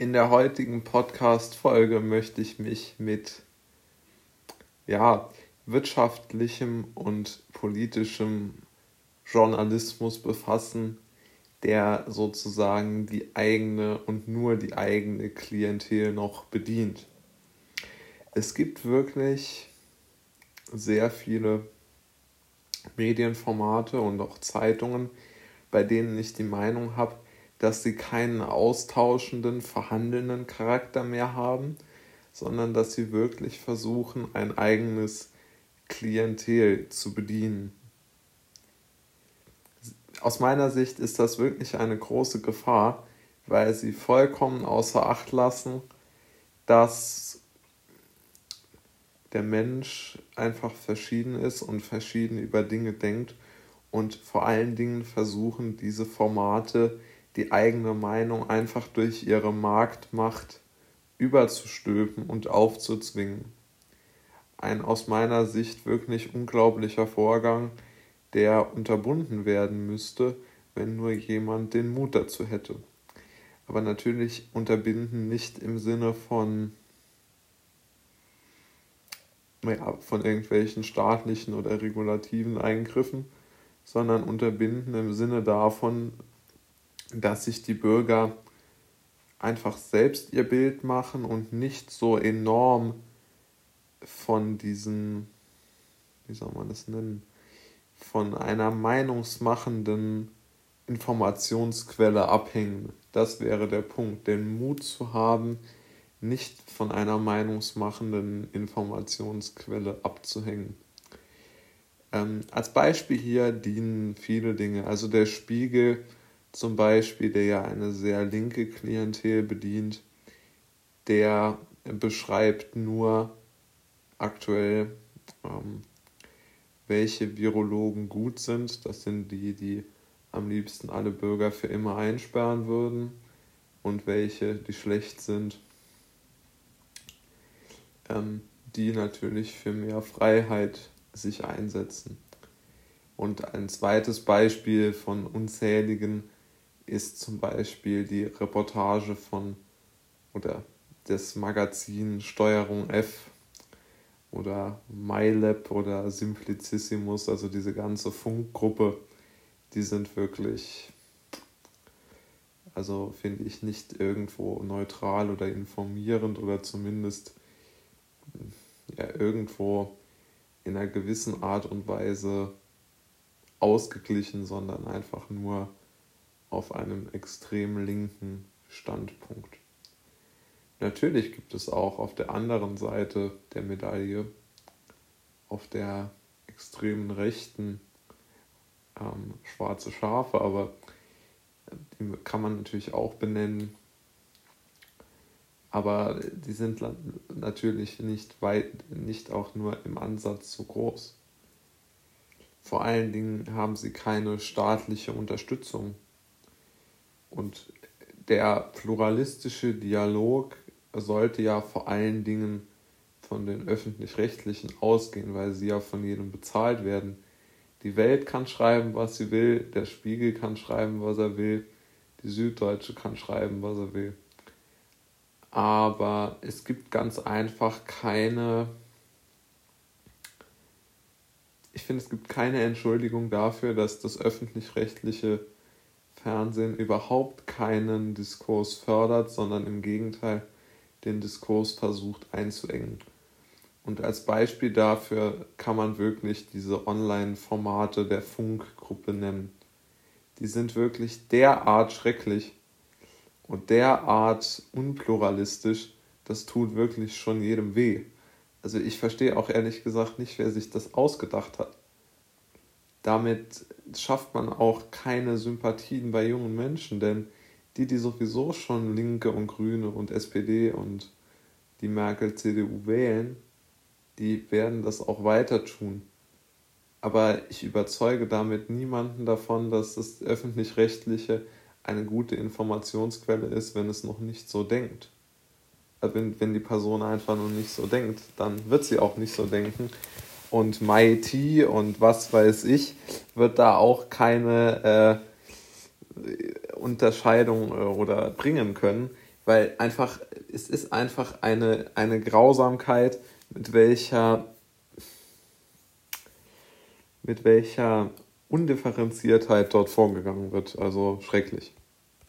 In der heutigen Podcast-Folge möchte ich mich mit ja, wirtschaftlichem und politischem Journalismus befassen, der sozusagen die eigene und nur die eigene Klientel noch bedient. Es gibt wirklich sehr viele Medienformate und auch Zeitungen, bei denen ich die Meinung habe, dass sie keinen austauschenden, verhandelnden Charakter mehr haben, sondern dass sie wirklich versuchen, ein eigenes Klientel zu bedienen. Aus meiner Sicht ist das wirklich eine große Gefahr, weil sie vollkommen außer Acht lassen, dass der Mensch einfach verschieden ist und verschieden über Dinge denkt und vor allen Dingen versuchen, diese Formate die eigene Meinung einfach durch ihre Marktmacht überzustülpen und aufzuzwingen. Ein aus meiner Sicht wirklich unglaublicher Vorgang, der unterbunden werden müsste, wenn nur jemand den Mut dazu hätte. Aber natürlich unterbinden nicht im Sinne von, ja, von irgendwelchen staatlichen oder regulativen Eingriffen, sondern unterbinden im Sinne davon, dass sich die Bürger einfach selbst ihr Bild machen und nicht so enorm von diesen, wie soll man das nennen, von einer meinungsmachenden Informationsquelle abhängen. Das wäre der Punkt, den Mut zu haben, nicht von einer meinungsmachenden Informationsquelle abzuhängen. Ähm, als Beispiel hier dienen viele Dinge. Also der Spiegel zum Beispiel, der ja eine sehr linke Klientel bedient, der beschreibt nur aktuell, ähm, welche Virologen gut sind. Das sind die, die am liebsten alle Bürger für immer einsperren würden und welche, die schlecht sind, ähm, die natürlich für mehr Freiheit sich einsetzen. Und ein zweites Beispiel von unzähligen ist zum Beispiel die Reportage von oder das Magazin Steuerung F oder MyLab oder Simplicissimus, also diese ganze Funkgruppe, die sind wirklich, also finde ich nicht irgendwo neutral oder informierend oder zumindest ja, irgendwo in einer gewissen Art und Weise ausgeglichen, sondern einfach nur auf einem extrem linken Standpunkt. Natürlich gibt es auch auf der anderen Seite der Medaille, auf der extremen rechten, ähm, schwarze Schafe, aber die kann man natürlich auch benennen. Aber die sind natürlich nicht weit, nicht auch nur im Ansatz so groß. Vor allen Dingen haben sie keine staatliche Unterstützung und der pluralistische Dialog sollte ja vor allen Dingen von den öffentlich-rechtlichen ausgehen, weil sie ja von jedem bezahlt werden. Die Welt kann schreiben, was sie will, der Spiegel kann schreiben, was er will, die Süddeutsche kann schreiben, was er will. Aber es gibt ganz einfach keine, ich finde, es gibt keine Entschuldigung dafür, dass das öffentlich-rechtliche Fernsehen überhaupt keinen Diskurs fördert, sondern im Gegenteil den Diskurs versucht einzuengen. Und als Beispiel dafür kann man wirklich diese Online-Formate der Funkgruppe nennen. Die sind wirklich derart schrecklich und derart unpluralistisch, das tut wirklich schon jedem weh. Also ich verstehe auch ehrlich gesagt nicht, wer sich das ausgedacht hat damit schafft man auch keine Sympathien bei jungen Menschen, denn die, die sowieso schon Linke und Grüne und SPD und die Merkel-CDU wählen, die werden das auch weiter tun. Aber ich überzeuge damit niemanden davon, dass das öffentlich-rechtliche eine gute Informationsquelle ist, wenn es noch nicht so denkt. Wenn, wenn die Person einfach noch nicht so denkt, dann wird sie auch nicht so denken und MIT und was weiß ich, wird da auch keine äh, Unterscheidung äh, oder bringen können, weil einfach, es ist einfach eine, eine Grausamkeit, mit welcher, mit welcher Undifferenziertheit dort vorgegangen wird. Also schrecklich.